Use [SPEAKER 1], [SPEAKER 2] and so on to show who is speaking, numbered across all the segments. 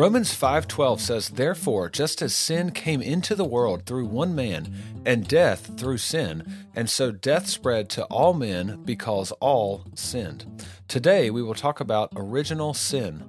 [SPEAKER 1] Romans 5:12 says, "Therefore, just as sin came into the world through one man, and death through sin, and so death spread to all men because all sinned." Today we will talk about original sin.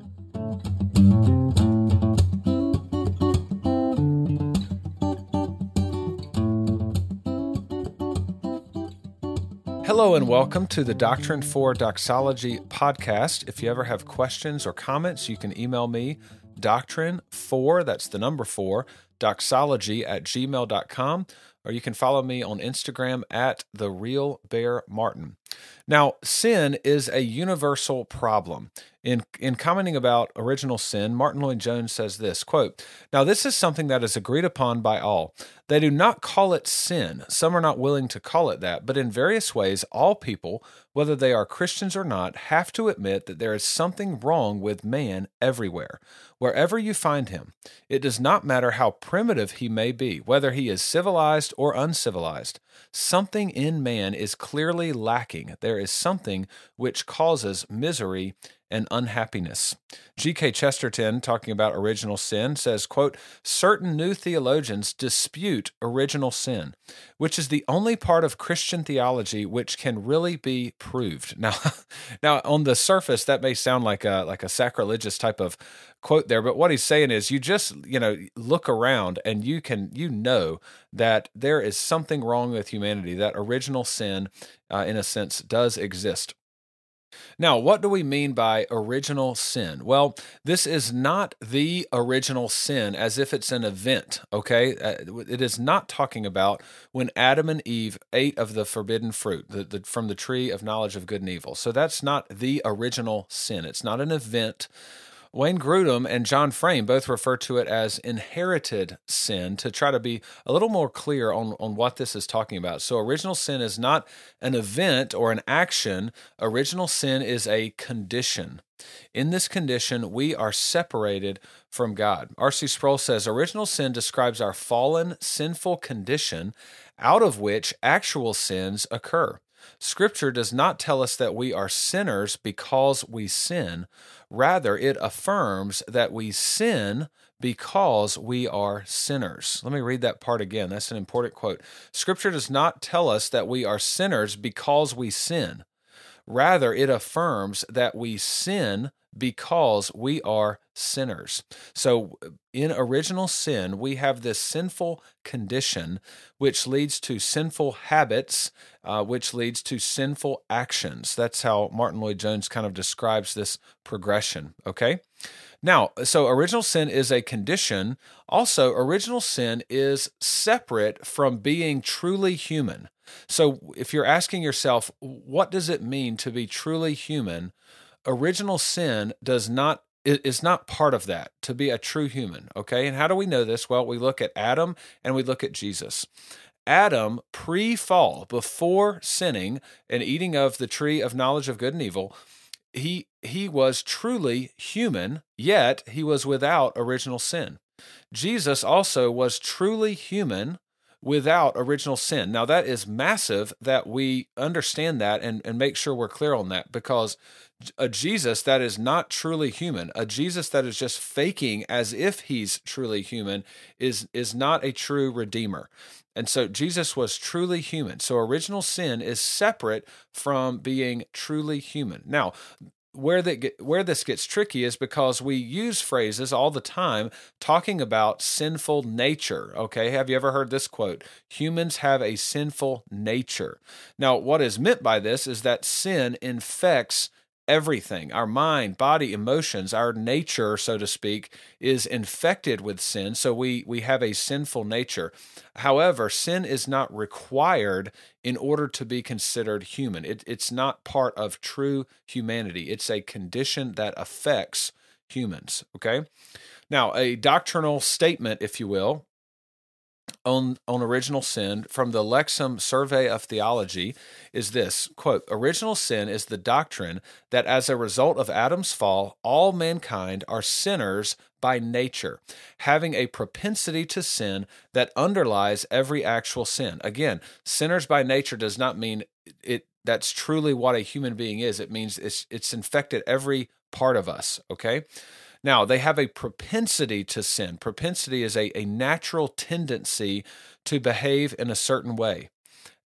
[SPEAKER 1] Hello and welcome to the Doctrine for Doxology podcast. If you ever have questions or comments, you can email me doctrine four, that's the number four, doxology at gmail.com, or you can follow me on Instagram at the real bear martin. Now, sin is a universal problem. In, in commenting about original sin, Martyn Lloyd-Jones says this quote, Now, this is something that is agreed upon by all. They do not call it sin. Some are not willing to call it that, but in various ways, all people, whether they are Christians or not, have to admit that there is something wrong with man everywhere, wherever you find him. It does not matter how primitive he may be, whether he is civilized or uncivilized. Something in man is clearly lacking. There is something which causes misery and unhappiness. G.K. Chesterton, talking about original sin, says, quote, Certain new theologians dispute original sin, which is the only part of Christian theology which can really be proved. Now, now on the surface, that may sound like a like a sacrilegious type of quote there, but what he's saying is you just, you know, look around and you can you know that there is something wrong with humanity, that original sin, uh, in a sense, does exist. Now, what do we mean by original sin? Well, this is not the original sin as if it's an event, okay? Uh, it is not talking about when Adam and Eve ate of the forbidden fruit the, the, from the tree of knowledge of good and evil. So that's not the original sin. It's not an event. Wayne Grudem and John Frame both refer to it as inherited sin to try to be a little more clear on, on what this is talking about. So, original sin is not an event or an action, original sin is a condition. In this condition, we are separated from God. R.C. Sproul says original sin describes our fallen, sinful condition out of which actual sins occur. Scripture does not tell us that we are sinners because we sin. Rather, it affirms that we sin because we are sinners. Let me read that part again. That's an important quote. Scripture does not tell us that we are sinners because we sin. Rather, it affirms that we sin because we are sinners. So, in original sin, we have this sinful condition which leads to sinful habits, uh, which leads to sinful actions. That's how Martyn Lloyd-Jones kind of describes this progression, okay? Now, so original sin is a condition. Also, original sin is separate from being truly human. So, if you're asking yourself, what does it mean to be truly human? Original sin does not is not part of that to be a true human okay? And how do we know this? Well we look at adam and we look at jesus. Adam pre-fall before sinning and eating of the tree of knowledge of good and evil he he was truly human yet he was without original sin. Jesus also was truly human without original sin. Now, that is massive that we understand that and, and make sure we're clear on that because a Jesus that is not truly human, a Jesus that is just faking as if he's truly human, is, is not a true redeemer. And so Jesus was truly human. So original sin is separate from being truly human. Now, where that where this gets tricky is because we use phrases all the time talking about sinful nature okay? Have you ever heard this quote? Humans have a sinful nature. Now what is meant by this is that sin infects everything. Our mind body emotions our nature so to speak is infected with sin so we we have a sinful nature. However sin is not required in order to be considered human. It, it's not part of true humanity. It's a condition that affects humans okay? Now a doctrinal statement if you will on, on original sin from the Lexham Survey of Theology is this quote, Original sin is the doctrine that as a result of Adam's fall, all mankind are sinners by nature, having a propensity to sin that underlies every actual sin. Again, sinners by nature does not mean it that's truly what a human being is. It means it's it's infected every part of us, okay? Now, they have a propensity to sin. Propensity is a, a natural tendency to behave in a certain way.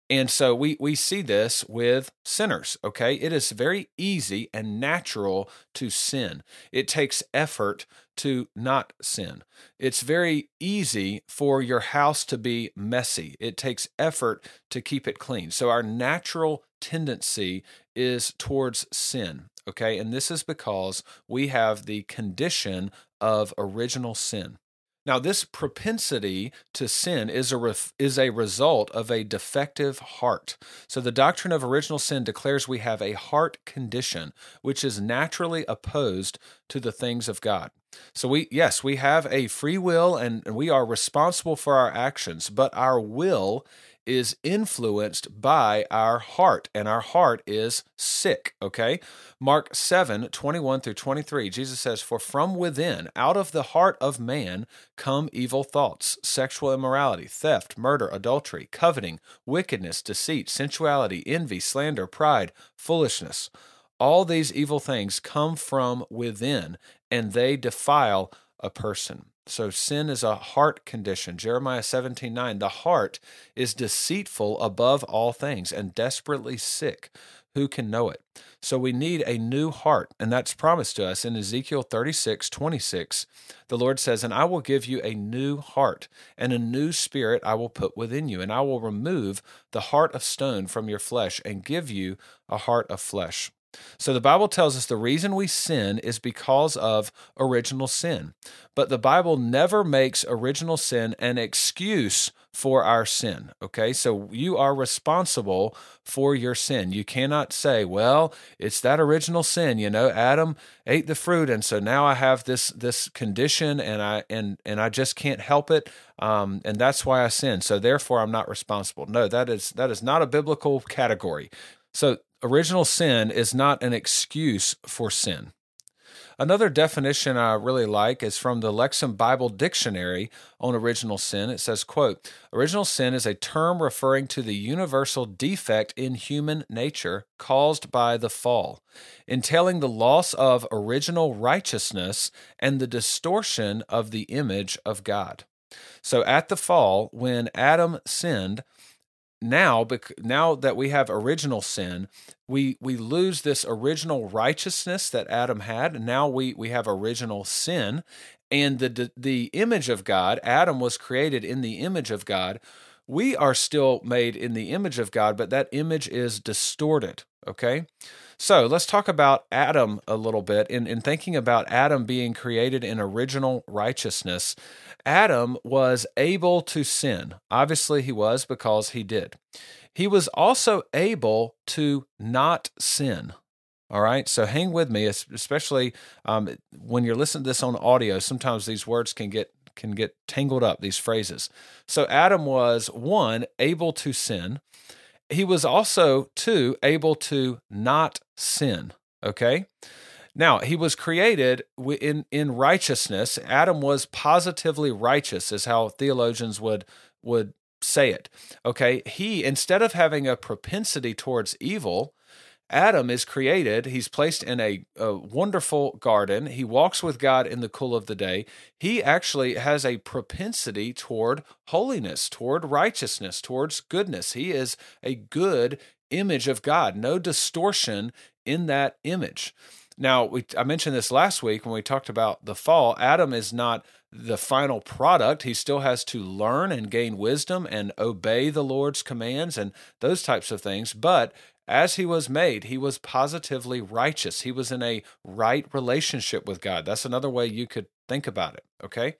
[SPEAKER 1] And so we we see this with sinners, okay? It is very easy and natural to sin. It takes effort to not sin. It's very easy for your house to be messy. It takes effort to keep it clean. So our natural tendency is towards sin, okay? And this is because we have the condition of original sin. Now, this propensity to sin is a, ref, is a result of a defective heart. So, the doctrine of original sin declares we have a heart condition which is naturally opposed to the things of God. So, we, yes, we have a free will and we are responsible for our actions, but our will is influenced by our heart, and our heart is sick. Okay. Mark 7 21 through 23, Jesus says, For from within, out of the heart of man, come evil thoughts, sexual immorality, theft, murder, adultery, coveting, wickedness, deceit, sensuality, envy, slander, pride, foolishness. All these evil things come from within, and they defile a person. So sin is a heart condition. Jeremiah 17 9. The heart is deceitful above all things and desperately sick. Who can know it? So we need a new heart, and that's promised to us in Ezekiel 36 26. The Lord says, And I will give you a new heart, and a new spirit I will put within you, and I will remove the heart of stone from your flesh and give you a heart of flesh. So the Bible tells us the reason we sin is because of original sin. But the Bible never makes original sin an excuse for our sin. Okay, so you are responsible for your sin. You cannot say, well, it's that original sin, you know, Adam ate the fruit and so now I have this this condition and I and and I just can't help it. Um, and that's why I sin. So therefore I'm not responsible. No, that is that is not a biblical category. So original sin is not an excuse for sin. Another definition I really like is from the Lexham Bible Dictionary on original sin. It says, quote, original sin is a term referring to the universal defect in human nature caused by the fall, entailing the loss of original righteousness and the distortion of the image of God. So at the fall, when Adam sinned, now now that we have original sin we we lose this original righteousness that adam had and now we we have original sin. And the the image of god adam was created in the image of god we are still made in the image of god but that image is distorted okay so let's talk about Adam a little bit. In, in thinking about Adam being created in original righteousness, Adam was able to sin. Obviously, he was because he did. He was also able to not sin. All right, so hang with me, especially um, when you're listening to this on audio. Sometimes these words can get can get tangled up. These phrases. So Adam was one able to sin. He was also two able to not sin. Okay, now, he was created in, in righteousness. Adam was positively righteous, is how theologians would, would say it. Okay, he, instead of having a propensity towards evil, Adam is created. He's placed in a, a, wonderful garden. He walks with God in the cool of the day. He actually has a propensity toward holiness, toward righteousness, towards goodness. He is a good image of God, no distortion in that image. Now, we, I mentioned this last week when we talked about the fall. Adam is not the final product. He still has to learn and gain wisdom and obey the Lord's commands and those types of things. But as he was made, he was positively righteous. He was in a right relationship with God. That's another way you could think about it. Okay.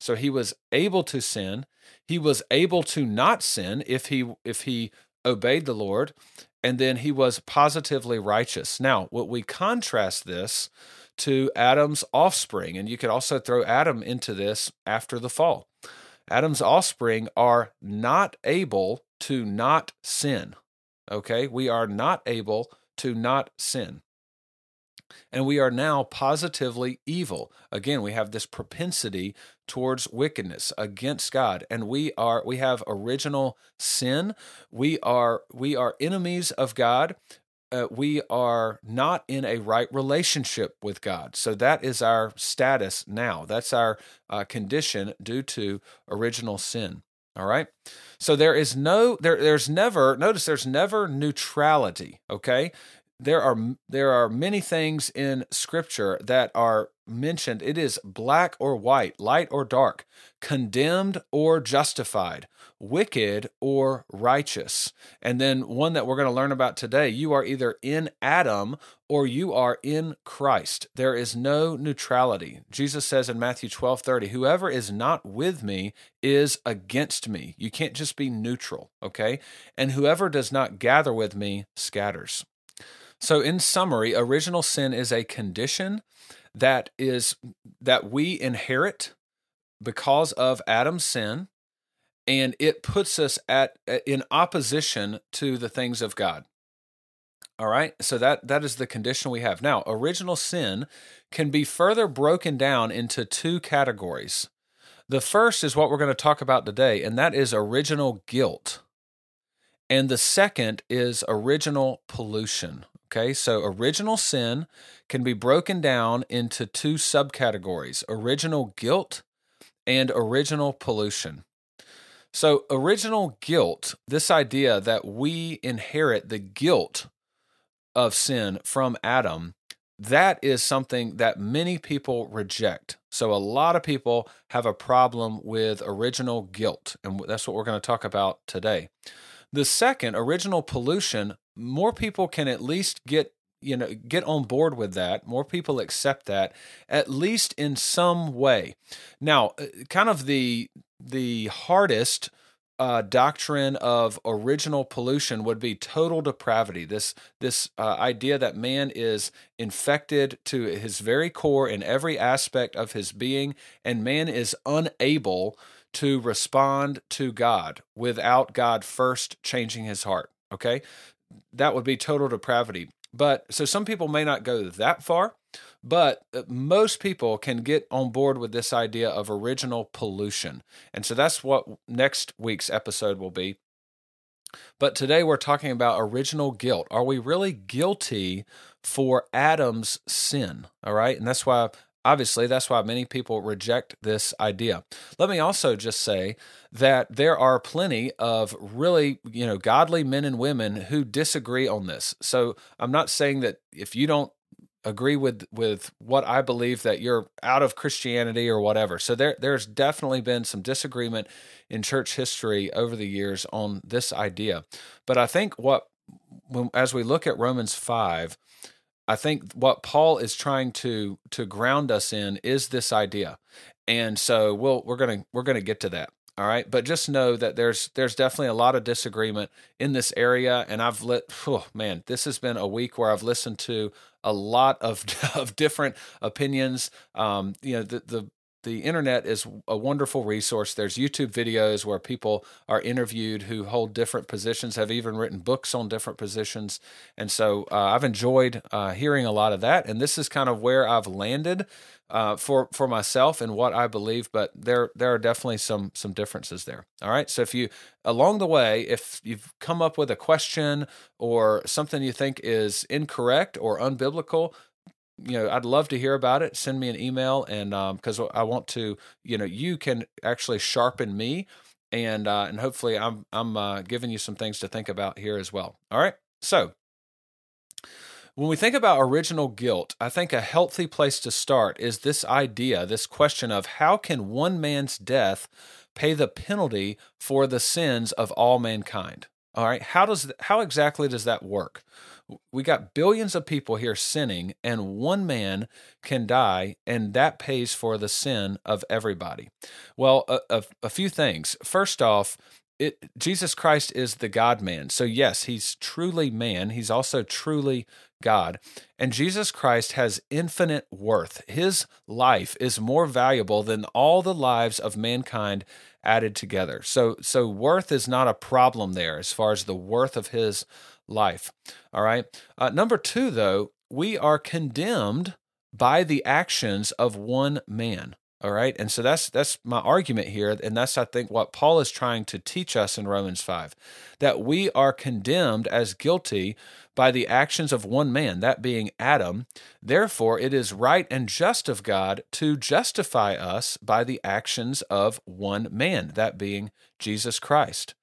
[SPEAKER 1] So he was able to sin. He was able to not sin if he if he obeyed the Lord and then he was positively righteous. Now, what we contrast this to Adam's offspring, and you could also throw Adam into this after the fall. Adam's offspring are not able to not sin. Okay, we are not able to not sin and we are now positively evil. Again, we have this propensity towards wickedness against God, and we are we have original sin. We are we are enemies of God. uh, we are not in a right relationship with God. So that is our status now. That's our uh, condition due to original sin. All right. So there is no there there's never notice there's never neutrality, okay? There are there are many things in scripture that are mentioned. It is black or white, light or dark, condemned or justified, wicked or righteous. And then one that we're going to learn about today, you are either in Adam or you are in Christ. There is no neutrality. Jesus says in Matthew 12 30, whoever is not with me is against me. You can't just be neutral, okay? And whoever does not gather with me scatters. So, in summary, original sin is a condition that is that we inherit because of Adam's sin and it puts us at in opposition to the things of God. All right? So that that is the condition we have. Now, original sin can be further broken down into two categories. The first is what we're going to talk about today, and that is original guilt. And the second is original pollution. Okay, so original sin can be broken down into two subcategories original guilt and original pollution. So, original guilt, this idea that we inherit the guilt of sin from Adam, that is something that many people reject. So, a lot of people have a problem with original guilt, and that's what we're going to talk about today. The second, original pollution, more people can at least get you know get on board with that more people accept that at least in some way now uh, kind of the the hardest uh, doctrine of original pollution would be total depravity. This this uh, idea that man is infected to his very core in every aspect of his being, and man is unable to respond to God without God first changing his heart. Okay, that would be total depravity. But so some people may not go that far. But uh, most people can get on board with this idea of original pollution. And so that's what next week's episode will be. But today we're talking about original guilt. Are we really guilty for Adam's sin? All right. And that's why, obviously, that's why many people reject this idea. Let me also just say that there are plenty of really, you know, godly men and women who disagree on this. So I'm not saying that if you don't agree with with what I believe that you're out of Christianity or whatever. So there there's definitely been some disagreement in church history over the years on this idea. But I think what when, as we look at Romans 5, I think what Paul is trying to to ground us in is this idea. And so we'll we're going to we're going to get to that. All right, but just know that there's there's definitely a lot of disagreement in this area, and I've lit. Oh man, this has been a week where I've listened to a lot of of different opinions. Um, you know, the the the internet is a wonderful resource. There's YouTube videos where people are interviewed who hold different positions, have even written books on different positions. And so uh, I've enjoyed uh, hearing a lot of that. And this is kind of where I've landed uh, for for myself and what I believe. But there there are definitely some some differences there. All right. So if you along the way, if you've come up with a question or something you think is incorrect or unbiblical, you know i'd love to hear about it. Send me an email and because um, i want to you know you can actually sharpen me and uh, and hopefully i'm i'm uh, giving you some things to think about here as well. All right. So when we think about original guilt i think a healthy place to start is this idea this question of how can one man's death pay the penalty for the sins of all mankind? All right. How does how exactly does that work we got billions of people here sinning, and one man can die, and that pays for the sin of everybody. Well, a, a, a few things. First off, it, Jesus Christ is the God man. So, yes, he's truly man. He's also truly God. And Jesus Christ has infinite worth. His life is more valuable than all the lives of mankind added together. So, so worth is not a problem there as far as the worth of his life. All right. Uh, number two, though, we are condemned by the actions of one man. All right. And so that's that's my argument here. And that's I think what Paul is trying to teach us in Romans 5. That we are condemned as guilty by the actions of one man, that being Adam. Therefore, it is right and just of God to justify us by the actions of one man, that being Jesus Christ.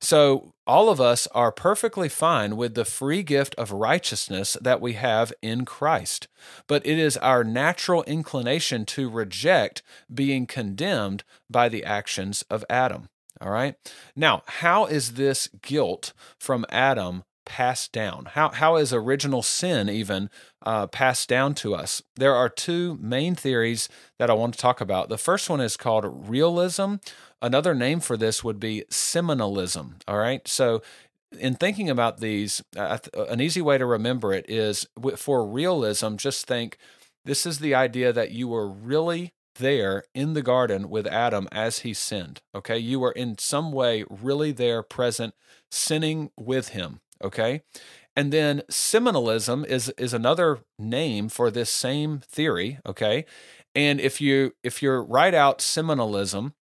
[SPEAKER 1] So, all of us are perfectly fine with the free gift of righteousness that we have in Christ. But it is our natural inclination to reject being condemned by the actions of Adam. All right. Now, how is this guilt from Adam passed down? How, how is original sin even uh, passed down to us? There are two main theories that I want to talk about. The first one is called realism Another name for this would be seminalism. All right. So, in thinking about these, uh, an easy way to remember it is for realism, just think this is the idea that you were really there in the garden with Adam as he sinned. Okay. You were in some way really there, present, sinning with him. Okay. And then seminalism is is another name for this same theory, okay? And if you if you write out seminalism,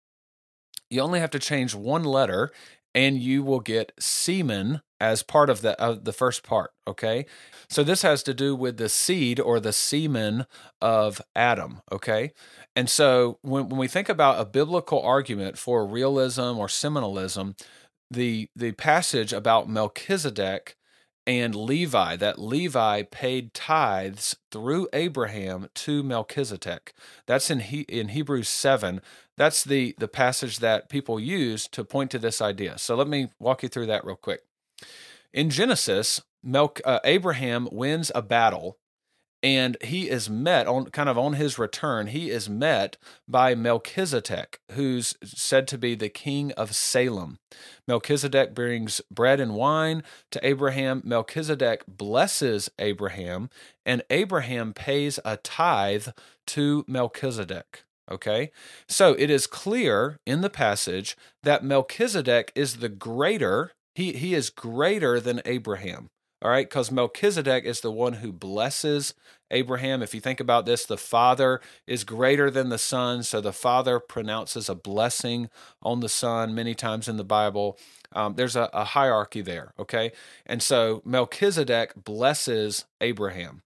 [SPEAKER 1] you only have to change one letter and you will get semen as part of the of the first part okay so this has to do with the seed or the semen of adam okay and so when, when we think about a biblical argument for realism or seminalism the the passage about melchizedek and Levi, that Levi paid tithes through Abraham to Melchizedek. That's in he, in Hebrews 7. That's the, the passage that people use to point to this idea. So let me walk you through that real quick. In Genesis, Melch, uh, Abraham wins a battle and he is met on kind of on his return he is met by melchizedek who's said to be the king of salem. Melchizedek brings bread and wine to abraham. Melchizedek blesses abraham and abraham pays a tithe to melchizedek okay? So it is clear in the passage that melchizedek is the greater he, he is greater than abraham all right, because Melchizedek is the one who blesses Abraham. If you think about this, the father is greater than the son, so the father pronounces a blessing on the son many times in the Bible. Um, there's a, a hierarchy there, okay? And so Melchizedek blesses Abraham,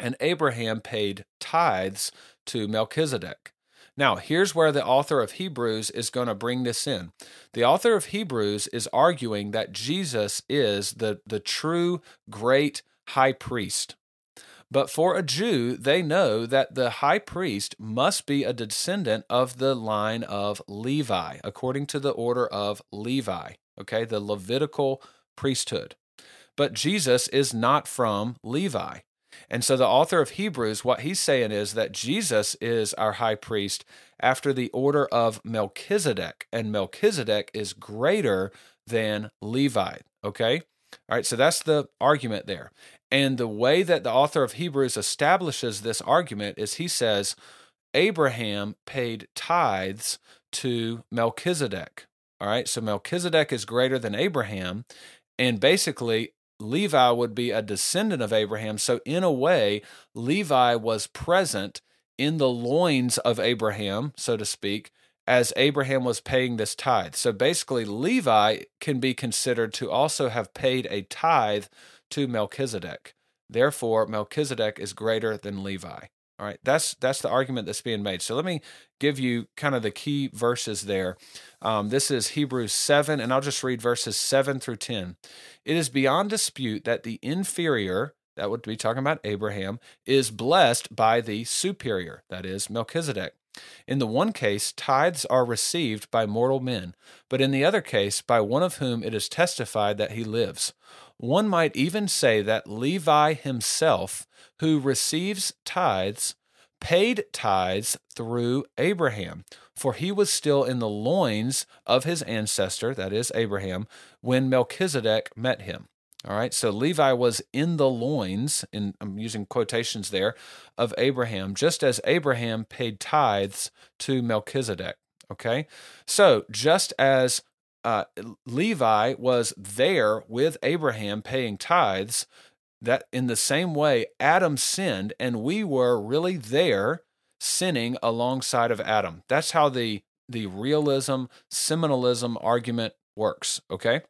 [SPEAKER 1] and Abraham paid tithes to Melchizedek. Now, here's where the author of Hebrews is going to bring this in. The author of Hebrews is arguing that Jesus is the, the true great high priest. But for a Jew, they know that the high priest must be a descendant of the line of Levi, according to the order of Levi, okay, the Levitical priesthood. But Jesus is not from Levi. And so the author of Hebrews, what he's saying is that Jesus is our high priest after the order of Melchizedek, and Melchizedek is greater than Levi. Okay? All right, so that's the argument there. And the way that the author of Hebrews establishes this argument is he says, Abraham paid tithes to Melchizedek. All right, so Melchizedek is greater than Abraham. And basically, Levi would be a descendant of Abraham. So, in a way, Levi was present in the loins of Abraham, so to speak, as Abraham was paying this tithe. So, basically, Levi can be considered to also have paid a tithe to Melchizedek. Therefore, Melchizedek is greater than Levi. All right, that's that's the argument that's being made. So let me give you kind of the key verses there. Um, this is Hebrews seven, and I'll just read verses seven through ten. It is beyond dispute that the inferior, that would be talking about Abraham, is blessed by the superior, that is Melchizedek. In the one case, tithes are received by mortal men, but in the other case, by one of whom it is testified that he lives. One might even say that Levi himself, who receives tithes, paid tithes through Abraham, for he was still in the loins of his ancestor, that is Abraham, when Melchizedek met him. All right, so Levi was in the loins, and I'm using quotations there, of Abraham, just as Abraham paid tithes to Melchizedek. Okay, so just as uh, Levi was there with Abraham paying tithes, that in the same way Adam sinned and we were really there sinning alongside of Adam. That's how the the realism seminalism argument works. Okay,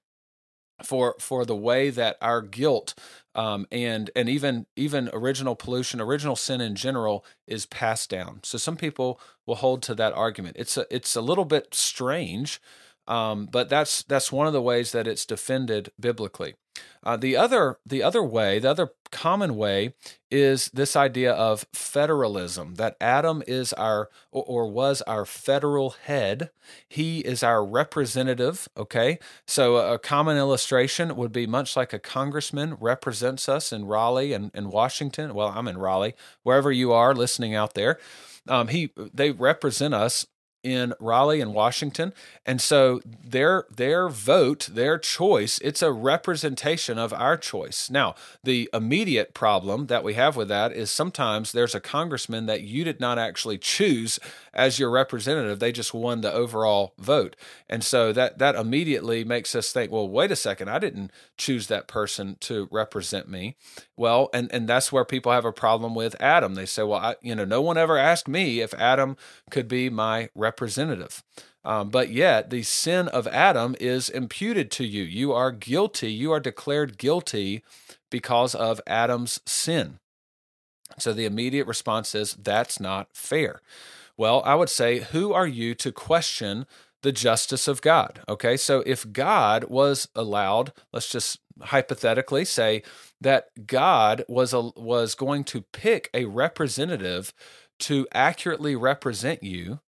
[SPEAKER 1] for for the way that our guilt um, and and even even original pollution, original sin in general is passed down. So some people will hold to that argument. It's a it's a little bit strange um, but that's that's one of the ways that it's defended biblically. Uh, the other the other way, the other common way, is this idea of federalism. That Adam is our or, or was our federal head. He is our representative. Okay, so a, a common illustration would be much like a congressman represents us in Raleigh and, and Washington. Well, I'm in Raleigh, wherever you are listening out there. Um, he they represent us in Raleigh and Washington. And so their their vote, their choice, it's a representation of our choice. Now, the immediate problem that we have with that is sometimes there's a congressman that you did not actually choose as your representative. They just won the overall vote. And so that that immediately makes us think, well, wait a second, I didn't choose that person to represent me. Well, and and that's where people have a problem with Adam. They say, well, I, you know, no one ever asked me if Adam could be my representative. Um, but yet, the sin of Adam is imputed to you. You are guilty. You are declared guilty because of Adam's sin. So the immediate response is, that's not fair. Well, I would say, who are you to question the justice of God? Okay, so if God was allowed, let's just hypothetically say that God was a, was going to pick a representative to accurately represent you,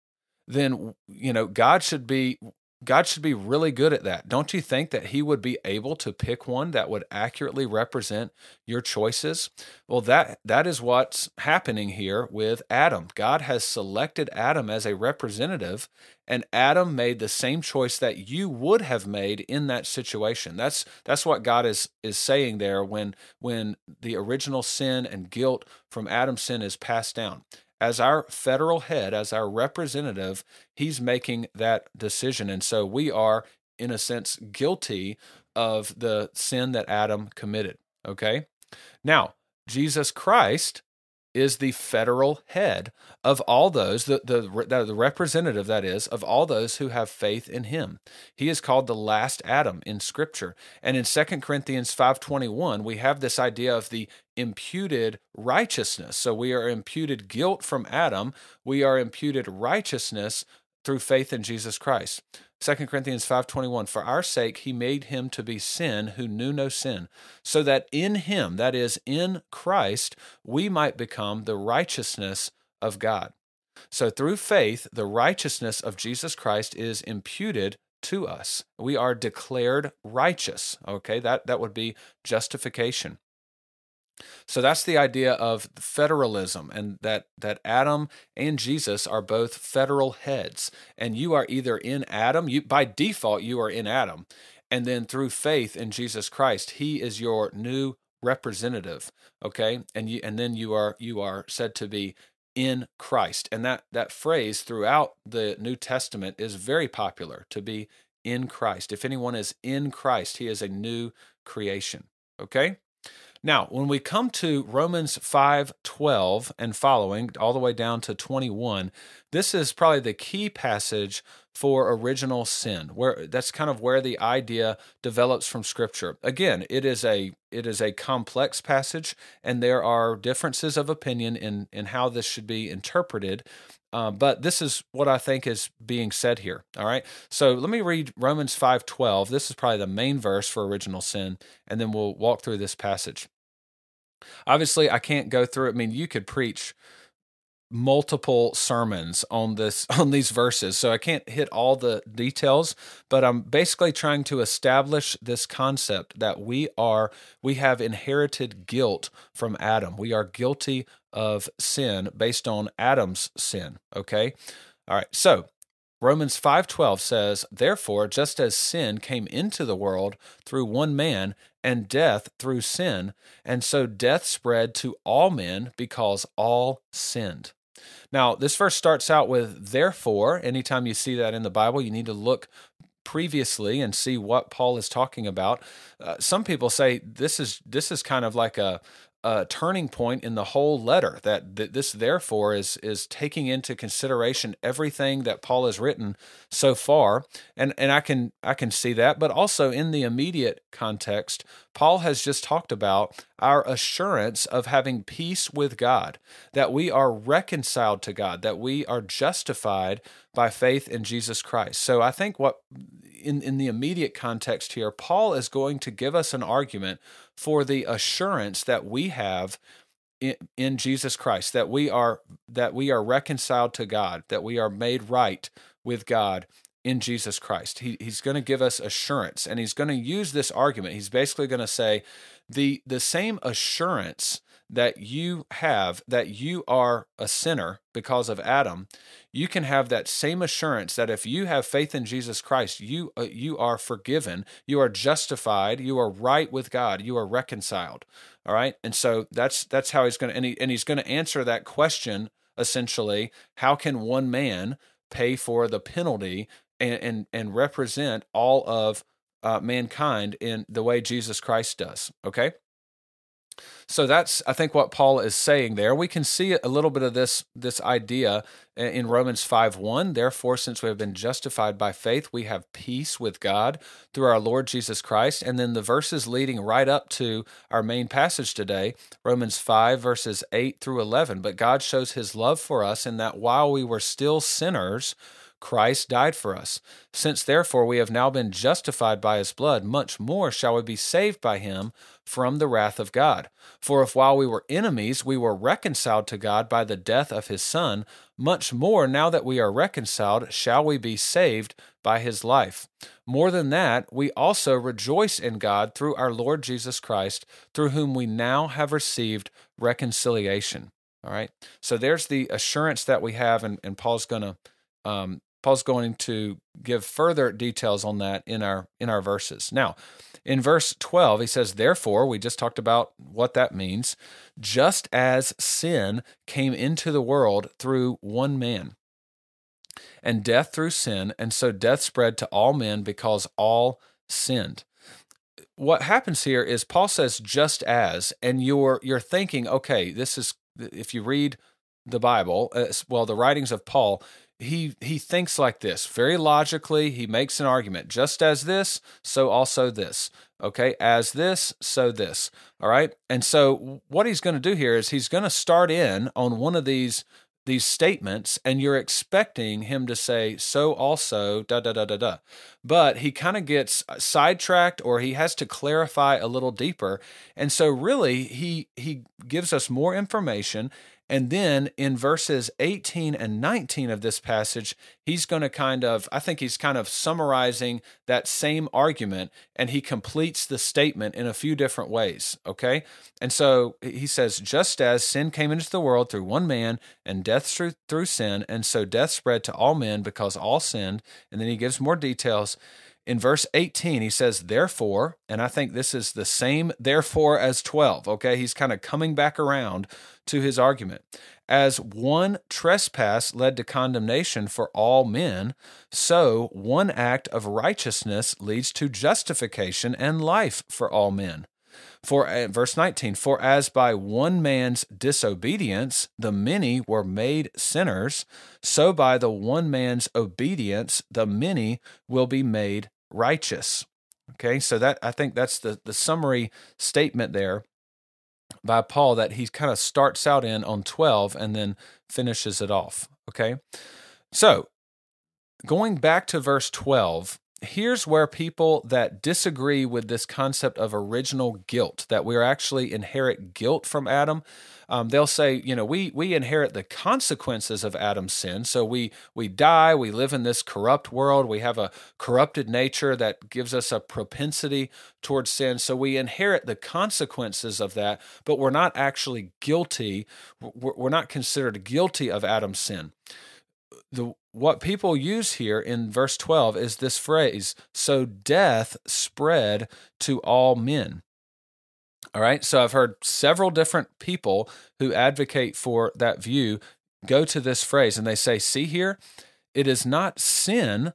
[SPEAKER 1] then you know God should be God should be really good at that. Don't you think that he would be able to pick one that would accurately represent your choices? Well, that that is what's happening here with Adam. God has selected Adam as a representative and Adam made the same choice that you would have made in that situation. That's that's what God is is saying there when when the original sin and guilt from Adam's sin is passed down as our federal head, as our representative, he's making that decision. And so we are, in a sense, guilty of the sin that Adam committed. Okay? Now, Jesus Christ is the federal head of all those, the, the, the representative, that is, of all those who have faith in him. He is called the last Adam in Scripture. And in 2 Corinthians 5.21, we have this idea of the imputed righteousness. So we are imputed guilt from Adam. We are imputed righteousness through faith in Jesus Christ. 2 Corinthians 5:21 For our sake he made him to be sin who knew no sin so that in him that is in Christ we might become the righteousness of God. So through faith the righteousness of Jesus Christ is imputed to us. We are declared righteous. Okay? That that would be justification. So that's the idea of federalism and that that Adam and Jesus are both federal heads and you are either in Adam you by default you are in Adam and then through faith in Jesus Christ he is your new representative okay? And you and then you are you are said to be in Christ. And that that phrase throughout the New Testament is very popular to be in Christ. If anyone is in Christ he is a new creation okay now, when we come to Romans 5:12 and following all the way down to 21, this is probably the key passage for original sin. Where that's kind of where the idea develops from scripture. Again, it is a it is a complex passage and there are differences of opinion in in how this should be interpreted. Uh, but this is what I think is being said here. All right. So let me read Romans 5:12. This is probably the main verse for original sin, and then we'll walk through this passage. Obviously, I can't go through. I mean, you could preach multiple sermons on this on these verses so i can't hit all the details but i'm basically trying to establish this concept that we are we have inherited guilt from adam we are guilty of sin based on adam's sin okay all right so Romans 5:12 says, "Therefore, just as sin came into the world through one man, and death through sin, and so death spread to all men because all sinned." Now, this verse starts out with therefore. Anytime you see that in the Bible, you need to look previously and see what Paul is talking about. Uh, some people say this is this is kind of like a turning point in the whole letter. That, that this therefore is is taking into consideration everything that Paul has written so far, and and I can I can see that, but also in the immediate context, Paul has just talked about our assurance of having peace with God, that we are reconciled to God, that we are justified by faith in Jesus Christ. So I think what in, in the immediate context here, Paul is going to give us an argument for the assurance that we have in, in Jesus Christ, that we are that we are reconciled to God, that we are made right with God in Jesus Christ. He, he's going to give us assurance, and he's going to use this argument. He's basically going to say the the same assurance that you have that you are a sinner because of Adam, you can have that same assurance that if you have faith in Jesus Christ, you uh, you are forgiven, you are justified, you are right with God, you are reconciled. All right, and so that's that's how he's going to and, he, and he's going to answer that question essentially. How can one man pay for the penalty and and, and represent all of uh, mankind in the way Jesus Christ does? Okay. So that's I think what Paul is saying there. We can see a little bit of this this idea in Romans 5 1. Therefore, since we have been justified by faith, we have peace with God through our Lord Jesus Christ. And then the verses leading right up to our main passage today, Romans 5, verses 8 through 11. But God shows his love for us in that while we were still sinners, Christ died for us. Since therefore we have now been justified by his blood, much more shall we be saved by him from the wrath of God. For if while we were enemies we were reconciled to God by the death of his Son, much more now that we are reconciled shall we be saved by his life. More than that, we also rejoice in God through our Lord Jesus Christ, through whom we now have received reconciliation. All right. So there's the assurance that we have, and, and Paul's going to um, Paul's going to give further details on that in our in our verses. Now, in verse 12, he says, "Therefore, we just talked about what that means, just as sin came into the world through one man, and death through sin, and so death spread to all men because all sinned." What happens here is Paul says just as and you're you're thinking, okay, this is if you read the Bible, uh, well, the writings of Paul, he he thinks like this very logically. He makes an argument just as this so also this. Okay as this so this. All right? And so what he's going to do here is he's going to start in on one of these these statements and you're expecting him to say so also da da da da da. But he kind of gets uh, sidetracked or he has to clarify a little deeper. And so really he he gives us more information and then in verses 18 and 19 of this passage, he's going to kind of, I think he's kind of summarizing that same argument and he completes the statement in a few different ways. Okay. And so he says, just as sin came into the world through one man and death through, through sin, and so death spread to all men because all sinned. And then he gives more details. In verse 18, he says, therefore, and I think this is the same therefore as 12. Okay. He's kind of coming back around to his argument. As one trespass led to condemnation for all men, so one act of righteousness leads to justification and life for all men. For uh, verse 19, for as by one man's disobedience the many were made sinners, so by the one man's obedience the many will be made righteous. Okay, so that I think that's the, the summary statement there by Paul that he kind of starts out in on 12 and then finishes it off. Okay. So going back to verse 12, here's where people that disagree with this concept of original guilt, that we actually inherit guilt from Adam, um, they'll say, you know, we we inherit the consequences of Adam's sin. So we we die, we live in this corrupt world, we have a corrupted nature that gives us a propensity towards sin. So we inherit the consequences of that, but we're not actually guilty. We're not considered guilty of Adam's sin. The what people use here in verse 12 is this phrase so death spread to all men all right. So I've heard several different people who advocate for that view go to this phrase and they say, see here, it is not sin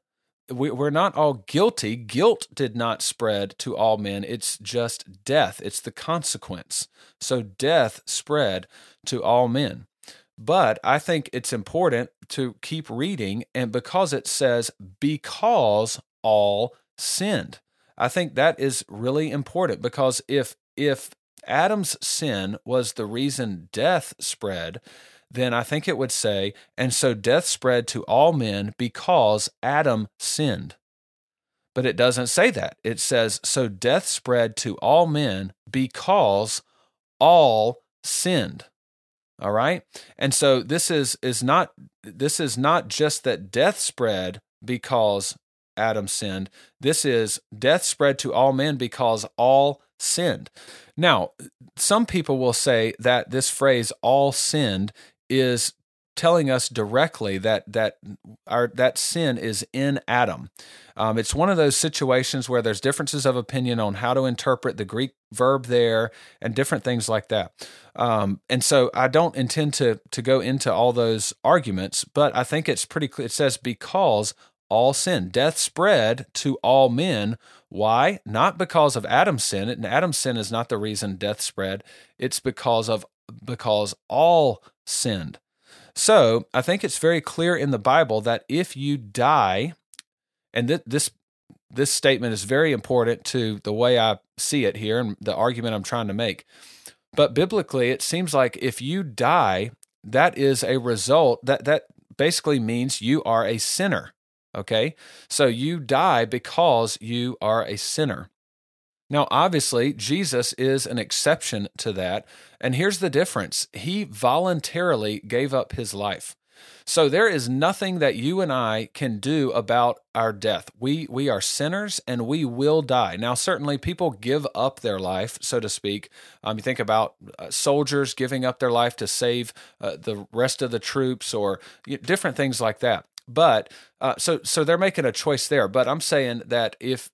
[SPEAKER 1] we, we're not all guilty. Guilt did not spread to all men. It's just death. It's the consequence. So death spread to all men. But I think it's important to keep reading, and because it says, because all sinned. I think that is really important because if if Adam's sin was the reason death spread, then I think it would say, and so death spread to all men because Adam sinned. But it doesn't say that. It says, so death spread to all men because all sinned. All right? And so this is is not this is not just that death spread because Adam sinned. This is death spread to all men because all sinned. Now, some people will say that this phrase all sinned is telling us directly that that our that sin is in Adam. Um, it's one of those situations where there's differences of opinion on how to interpret the Greek verb there and different things like that. Um, and so I don't intend to to go into all those arguments, but I think it's pretty clear. It says because all sin, death spread to all men. Why? Not because of Adam's sin. And Adam's sin is not the reason death spread. It's because of because all sinned. So I think it's very clear in the Bible that if you die, and th- this this statement is very important to the way I see it here and the argument I'm trying to make. But biblically, it seems like if you die, that is a result that that basically means you are a sinner. Okay, so you die because you are a sinner. Now, obviously, Jesus is an exception to that. And here's the difference He voluntarily gave up His life. So there is nothing that you and I can do about our death. We we are sinners and we will die. Now, certainly, people give up their life, so to speak. Um, you think about uh, soldiers giving up their life to save uh, the rest of the troops, or different things like that. But uh, so so they're making a choice there. But I'm saying that if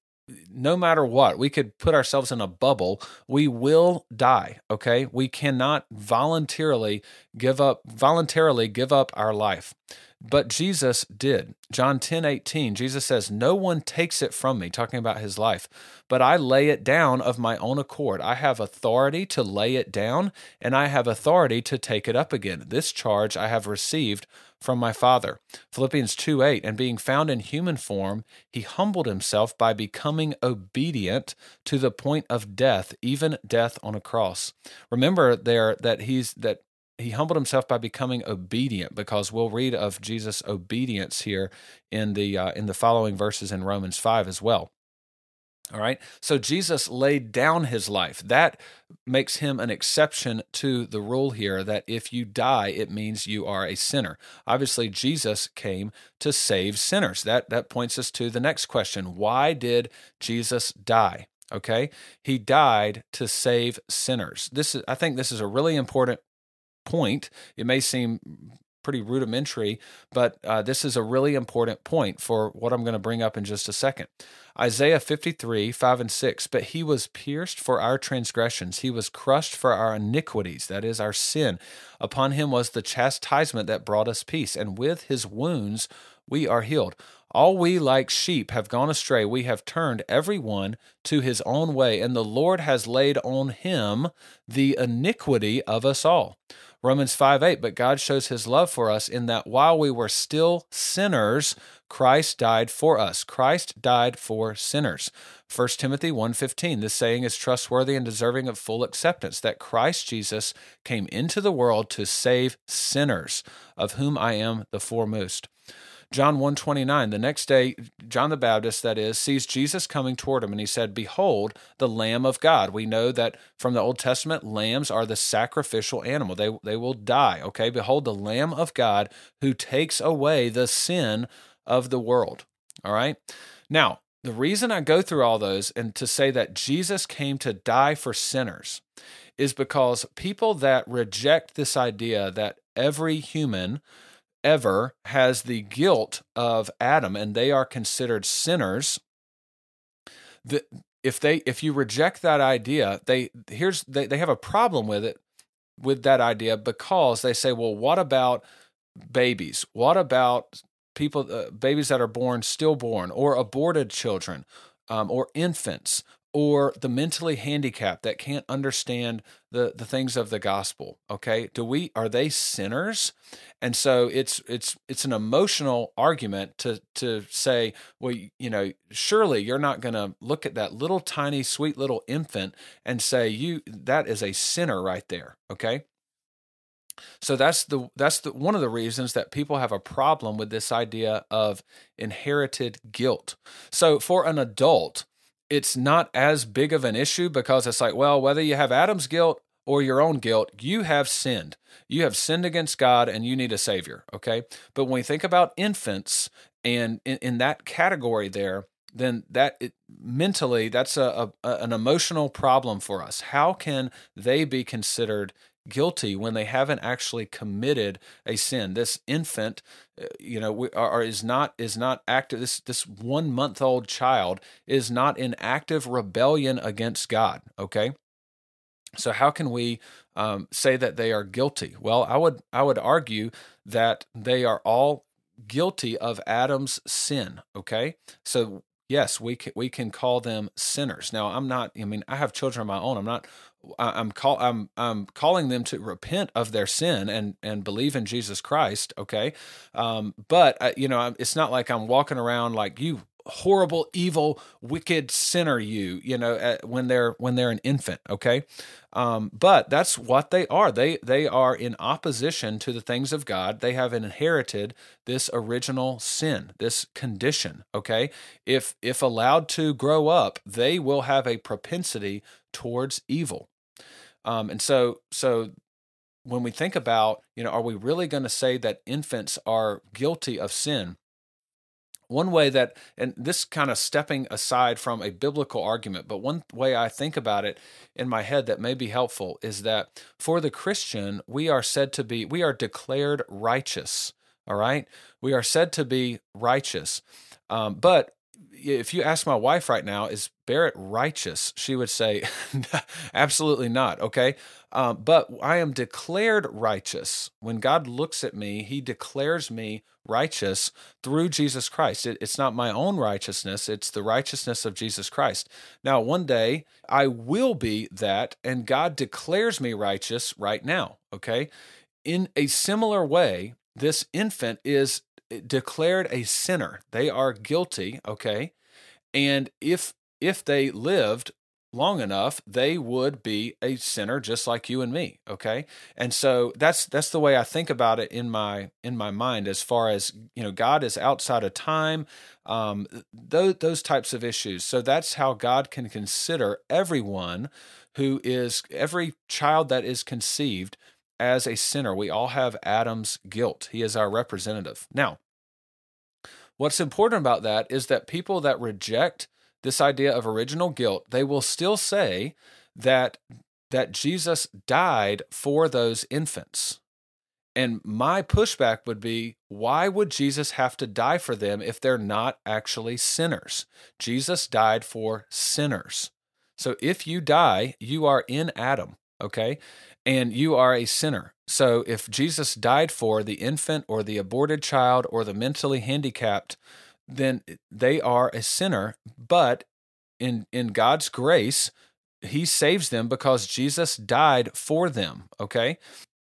[SPEAKER 1] no matter what, we could put ourselves in a bubble. We will die. Okay. We cannot voluntarily give up, voluntarily give up our life. But Jesus did. John 10 18, Jesus says, No one takes it from me, talking about his life, but I lay it down of my own accord. I have authority to lay it down, and I have authority to take it up again. This charge I have received from my Father. Philippians 2 8, and being found in human form, he humbled himself by becoming obedient to the point of death, even death on a cross. Remember there that he's that he humbled himself by becoming obedient because we'll read of Jesus obedience here in the uh, in the following verses in Romans 5 as well. All right. So Jesus laid down his life. That makes him an exception to the rule here that if you die, it means you are a sinner. Obviously, Jesus came to save sinners. That, that points us to the next question Why did Jesus die? Okay. He died to save sinners. This is, I think this is a really important point. It may seem pretty rudimentary, but uh, this is a really important point for what I'm going to bring up in just a second. Isaiah 53, 5 and 6. But he was pierced for our transgressions, he was crushed for our iniquities, that is, our sin. Upon him was the chastisement that brought us peace, and with his wounds we are healed. All we like sheep have gone astray. We have turned every one to his own way, and the Lord has laid on him the iniquity of us all. Romans 5 8, but God shows his love for us in that while we were still sinners, Christ died for us. Christ died for sinners. 1 Timothy 1:15 This saying is trustworthy and deserving of full acceptance that Christ Jesus came into the world to save sinners, of whom I am the foremost. John 129, the next day, John the Baptist, that is, sees Jesus coming toward him, and he said, Behold, the Lamb of God. We know that from the Old Testament, lambs are the sacrificial animal. They, they will die, okay? Behold, the Lamb of God who takes away the sin of the world, all right? Now, the reason I go through all those and to say that Jesus came to die for sinners is because people that reject this idea that every human ever has the guilt of Adam and they are considered sinners, the, if they if you reject that idea, they here's they, they have a problem with it with that idea because they say, well, what about babies? What about people, uh, babies that are born stillborn, or aborted children, um, or infants, or the mentally handicapped that can't understand the the things of the gospel okay? Do we are they sinners? And so it's it's it's an emotional argument to to say well you know surely you're not going to look at that little tiny sweet little infant and say you that is a sinner right there okay? So that's the that's the one of the reasons that people have a problem with this idea of inherited guilt. So for an adult it's not as big of an issue because it's like, well, whether you have Adam's guilt or your own guilt, you have sinned. You have sinned against God and you need a savior. Okay. But when we think about infants and in, in that category there, then that it, mentally, that's a, a, an emotional problem for us. How can they be considered guilty when they haven't actually committed a sin. This infant, uh, you know, we, are, is not is not active. This this one month old child is not in active rebellion against God. Okay, so how can we um, say that they are guilty? Well, I would I would argue that they are all guilty of Adam's sin. Okay, so yes, we can, we can call them sinners. Now, I'm not. I mean, I have children of my own. I'm not I'm call I'm I'm calling them to repent of their sin and and believe in Jesus Christ. Okay, um, but uh, you know it's not like I'm walking around like you horrible, evil, wicked sinner. You you know when they're when they're an infant. Okay, um, but that's what they are. They they are in opposition to the things of God. They have inherited this original sin, this condition. Okay, if if allowed to grow up, they will have a propensity towards evil. Um, and so, so when we think about, you know, are we really going to say that infants are guilty of sin? One way that, and this kind of stepping aside from a biblical argument, but one way I think about it in my head that may be helpful is that for the Christian, we are said to be, we are declared righteous. All right. We are said to be righteous. Um, but if you ask my wife right now, is Barrett righteous? She would say, absolutely not. Okay. Um, but I am declared righteous. When God looks at me, he declares me righteous through Jesus Christ. It, it's not my own righteousness, it's the righteousness of Jesus Christ. Now, one day I will be that, and God declares me righteous right now. Okay. In a similar way, this infant is declared a sinner. They are guilty, okay? And if if they lived long enough, they would be a sinner just like you and me, okay? And so that's that's the way I think about it in my in my mind as far as, you know, God is outside of time, um those those types of issues. So that's how God can consider everyone who is every child that is conceived as a sinner. We all have Adam's guilt. He is our representative. Now, what's important about that is that people that reject this idea of original guilt, they will still say that that Jesus died for those infants. And my pushback would be why would Jesus have to die for them if they're not actually sinners? Jesus died for sinners. So if you die, you are in Adam, okay? And you are a sinner. So if Jesus died for the infant or the aborted child or the mentally handicapped, then they are a sinner. But in in God's grace, He saves them because Jesus died for them. Okay.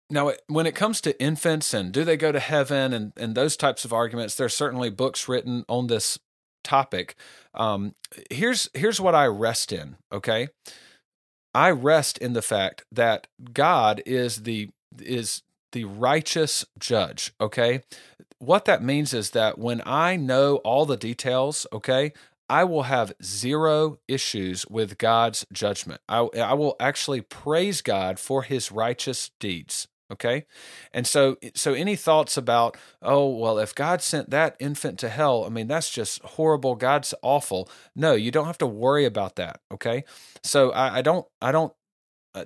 [SPEAKER 1] Now, when it comes to infants and do they go to heaven and, and those types of arguments, there's certainly books written on this topic. Um, here's here's what I rest in. Okay, I rest in the fact that God is the is the righteous judge, okay? What that means is that when I know all the details, okay, I will have zero issues with God's judgment. I, I will actually praise God for his righteous deeds okay? And so so any thoughts about oh well if god sent that infant to hell i mean that's just horrible. God's awful. No you don't have to worry about that okay? So i, I don't i don't uh,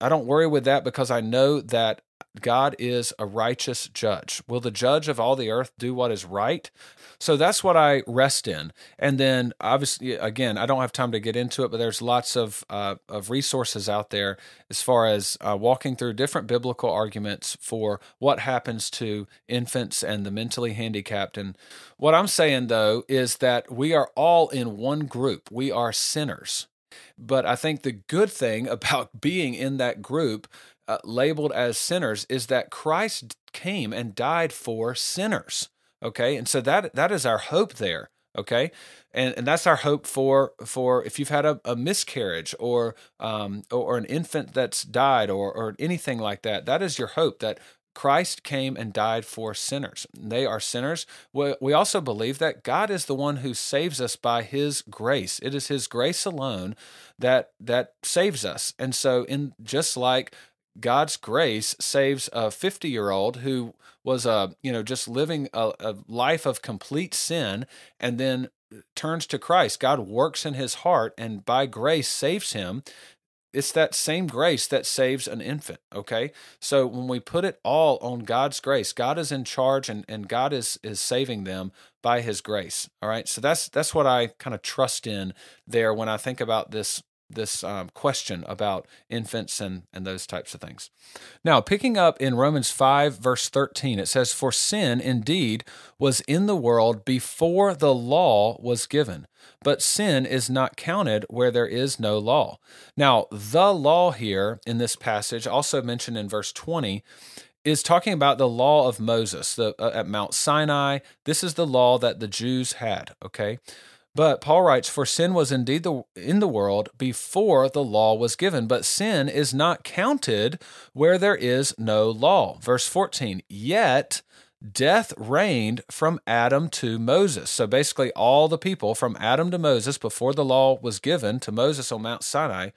[SPEAKER 1] i don't worry with that because i know that God is a righteous judge. Will the judge of all the earth do what is right? So that's what I rest in. And then, obviously, again, I don't have time to get into it, but there's lots of uh, of resources out there as far as uh, walking through different biblical arguments for what happens to infants and the mentally handicapped. And what I'm saying though is that we are all in one group. We are sinners. But I think the good thing about being in that group uh, labeled as sinners is that Christ came and died for sinners. Okay, and so that that is our hope there. Okay, and and that's our hope for for if you've had a, a miscarriage or um or, or an infant that's died or or anything like that. That is your hope that Christ came and died for sinners. They are sinners. We also believe that God is the one who saves us by his grace. It is his grace alone that that saves us. And so in just like God's grace saves a 50 year old who was a uh, you know just living a, a, life of complete sin and then turns to Christ. God works in his heart and by grace saves him. It's that same grace that saves an infant. Okay, so when we put it all on God's grace, God is in charge and, and God is is saving them by His grace. All right, so that's that's what I kind of trust in there when I think about this this um, question about infants and, and those types of things. Now, picking up in Romans 5, verse 13, it says, For sin indeed was in the world before the law was given, but sin is not counted where there is no law. Now, the law here in this passage, also mentioned in verse 20, is talking about the law of Moses the, uh, at Mount Sinai. This is the law that the Jews had, okay? But Paul writes, For sin was indeed the, in the world before the law was given, but sin is not counted where there is no law. Verse 14, Yet death reigned from Adam to Moses. So basically, all the people from Adam to Moses, before the law was given to Moses on Mount Sinai,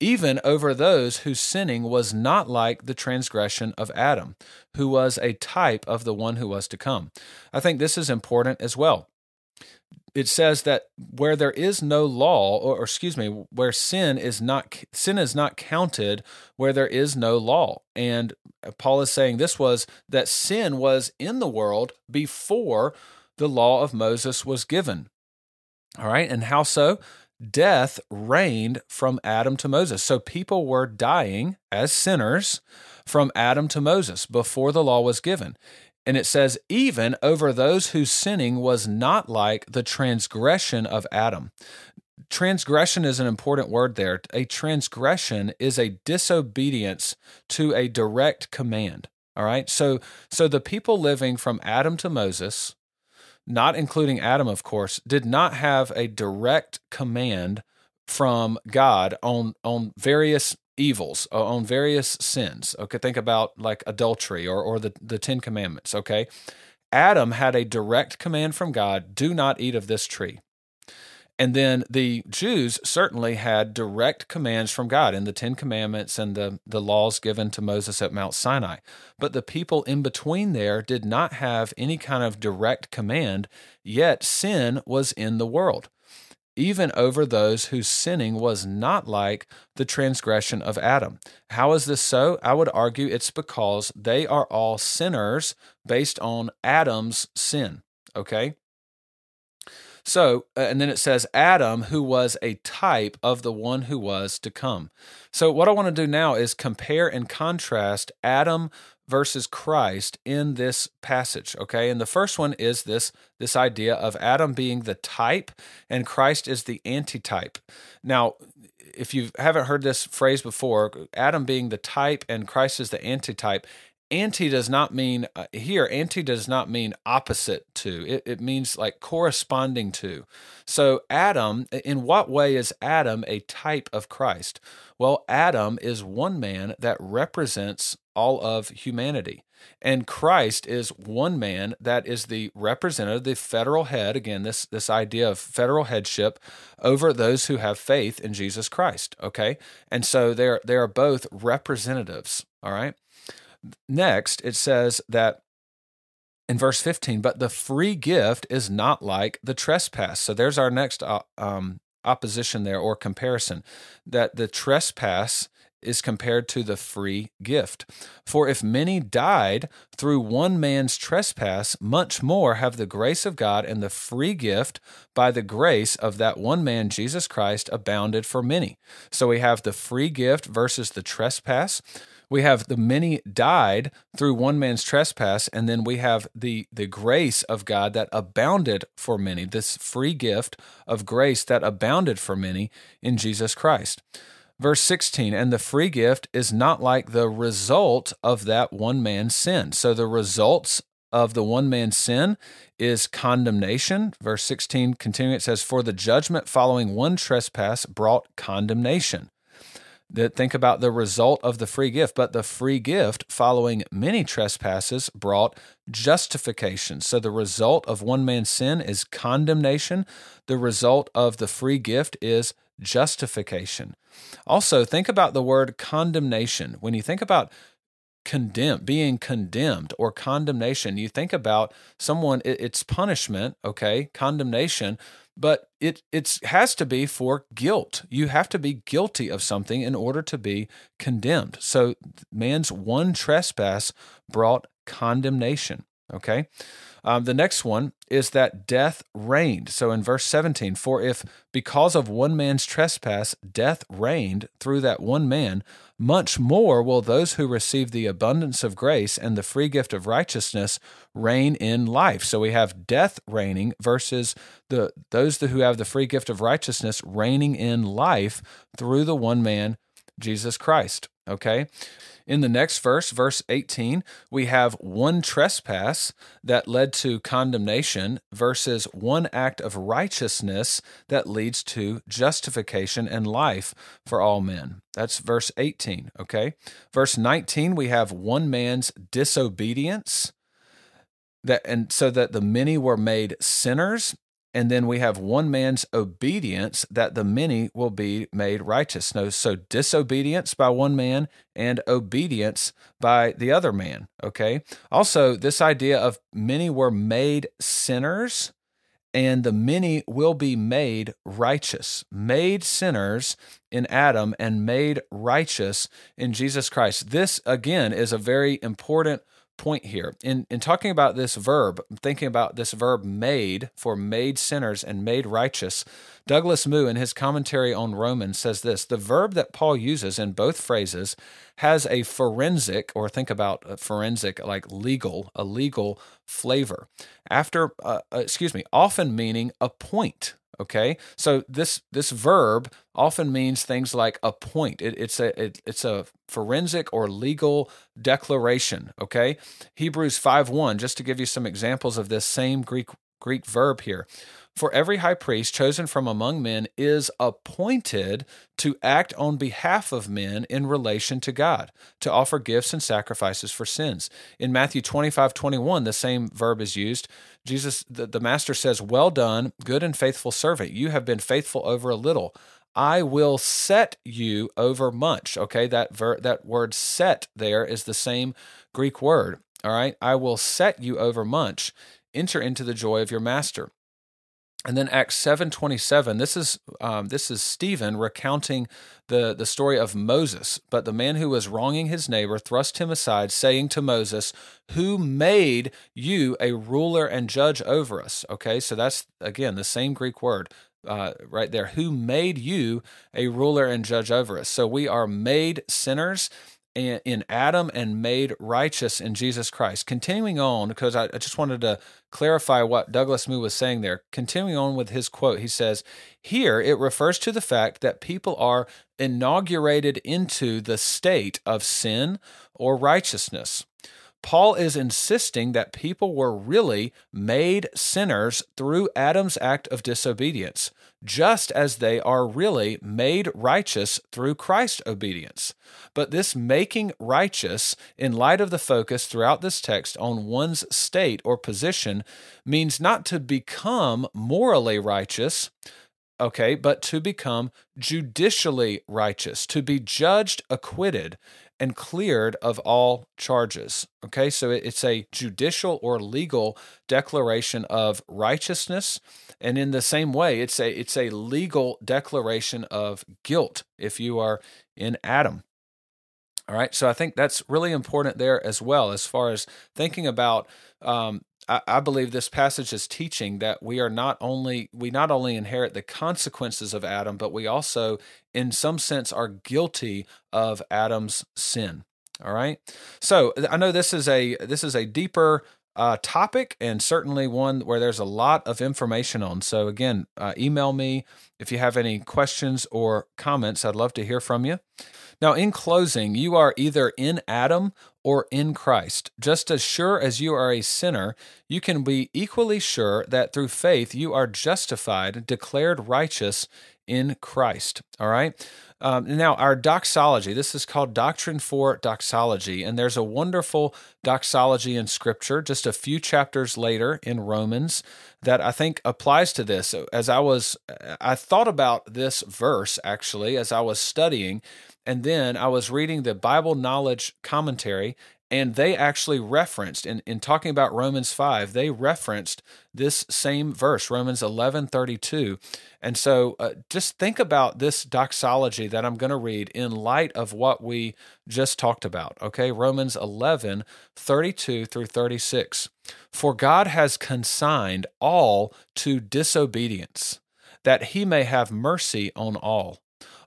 [SPEAKER 1] even over those whose sinning was not like the transgression of Adam, who was a type of the one who was to come. I think this is important as well it says that where there is no law or, or, excuse me where sin is not sin is not counted where there is no law. And uh, paul is saying this was that sin was in the world before the law of moses was given. All right? And how so? Death reigned from adam to moses. So people were dying as sinners from adam to moses before the law was given and it says, even over those whose sinning was not like the transgression of Adam. Transgression is an important word there. A transgression is a disobedience to a direct command. All right. So, so the people living from Adam to Moses, not including Adam, of course, did not have a direct command from God on on various evils, uh, on various sins. Okay, think about like adultery or, or the, the Ten Commandments. Okay, Adam had a direct command from God do not eat of this tree. And then the Jews certainly had direct commands from God in the Ten Commandments and the, the laws given to Moses at Mount Sinai. But the people in between there did not have any kind of direct command, yet sin was in the world even over those whose sinning was not like the transgression of Adam. How is this so? I would argue it's because they are all sinners based on Adam's sin. Okay? So, uh, and then it says Adam, who was a type of the one who was to come. So, what I want to do now is compare and contrast Adam versus Christ in this passage, okay? And the first one is this this idea of Adam being the type and Christ is the antitype. Now, if you haven't heard this phrase before, Adam being the type and Christ is the antitype, anti does not mean uh, here anti does not mean opposite to it, it means like corresponding to so adam in what way is adam a type of christ well adam is one man that represents all of humanity. And christ is one man that is the representative the federal head again this this idea of federal headship over those who have faith in jesus christ okay? And so they're they are both representatives all right? Next, it says that in verse 15, but the free gift is not like the trespass. So there's our next uh, um, opposition there or comparison that the trespass is compared to the free gift. For if many died through one man's trespass, much more have the grace of God and the free gift by the grace of that one man, Jesus Christ, abounded for many. So we have the free gift versus the trespass we have the many died through one man's trespass and then we have the the grace of god that abounded for many this free gift of grace that abounded for many in jesus christ Verse 16, and the free gift is not like the result of that one man's sin. So the results of the one man's sin is condemnation. Verse 16 continuing, it says, For the judgment following one trespass brought condemnation. That think about the result of the free gift, but the free gift following many trespasses brought justification. So the result of one man's sin is condemnation. The result of the free gift is justification. Also, think about the word condemnation. When you think about condemned, being condemned or condemnation, you think about someone, it's punishment, okay, condemnation, but it it has to be for guilt. You have to be guilty of something in order to be condemned. So man's one trespass brought condemnation, okay? Um, the next one is that death reigned. So in verse 17, for if because of one man's trespass death reigned through that one man, much more will those who receive the abundance of grace and the free gift of righteousness reign in life. So we have death reigning versus the those who have the free gift of righteousness reigning in life through the one man, Jesus Christ. Okay. In the next verse, verse 18, we have one trespass that led to condemnation versus one act of righteousness that leads to justification and life for all men. That's verse 18, okay? Verse 19, we have one man's disobedience that and so that the many were made sinners and then we have one man's obedience that the many will be made righteous. No, so disobedience by one man and obedience by the other man. Okay. Also, this idea of many were made sinners and the many will be made righteous, made sinners in Adam and made righteous in Jesus Christ. This, again, is a very important point here. In in talking about this verb, thinking about this verb made for made sinners and made righteous, Douglas Moo in his commentary on Romans says this, the verb that Paul uses in both phrases has a forensic or think about forensic like legal, a legal flavor. After uh, uh excuse me, often meaning appoint Okay, so this this verb often means things like appoint. It, it's a it, it's a forensic or legal declaration. Okay, Hebrews five one. Just to give you some examples of this same Greek Greek verb here. For every high priest chosen from among men is appointed to act on behalf of men in relation to God, to offer gifts and sacrifices for sins. In Matthew 25 21, the same verb is used. Jesus, the, the master says, Well done, good and faithful servant. You have been faithful over a little. I will set you over much. Okay, that ver- that word set there is the same Greek word. All right, I will set you over much. Enter into the joy of your master. And then Acts seven twenty seven. This is um, this is Stephen recounting the the story of Moses. But the man who was wronging his neighbor thrust him aside, saying to Moses, "Who made you a ruler and judge over us?" Okay, so that's again the same Greek word uh, right there. Who made you a ruler and judge over us? So we are made sinners in Adam and made righteous in Jesus Christ. Continuing on, because I, just wanted to clarify what Douglas Moo was saying there. Continuing on with his quote, he says, Here it refers to the fact that people are inaugurated into the state of sin or righteousness. Paul is insisting that people were really made sinners through Adam's act of disobedience, just as they are really made righteous through Christ's obedience. But this making righteous, in light of the focus throughout this text on one's state or position, means not to become morally righteous, okay, but to become judicially righteous, to be judged acquitted and cleared of all charges. Okay, so it's a judicial or legal declaration of righteousness, and in the same way, it's a it's a legal declaration of guilt if you are in Adam. All right. So I think that's really important there as well, as far as thinking about. Um, I, believe this passage is teaching that we are not only we not only inherit the consequences of Adam, but we also, in some sense, are guilty of Adam's sin. All right. So I know this is a this is a deeper uh, topic and certainly one where there's a lot of information on. So, again, uh, email me if you have any questions or comments. I'd love to hear from you. Now, in closing, you are either in Adam or in Christ. Just as sure as you are a sinner, you can be equally sure that through faith you are justified, declared righteous in Christ. All right. Um, now, our doxology, this is called Doctrine for Doxology, and there's a wonderful doxology in Scripture just a few chapters later in Romans that I think applies to this. As I was, I thought about this verse actually as I was studying, and then I was reading the Bible Knowledge Commentary, and they actually referenced in, in talking about romans 5 they referenced this same verse romans 11 32 and so uh, just think about this doxology that i'm going to read in light of what we just talked about okay? Romans 11 32 through 36 for god has consigned all to disobedience that he may have mercy on all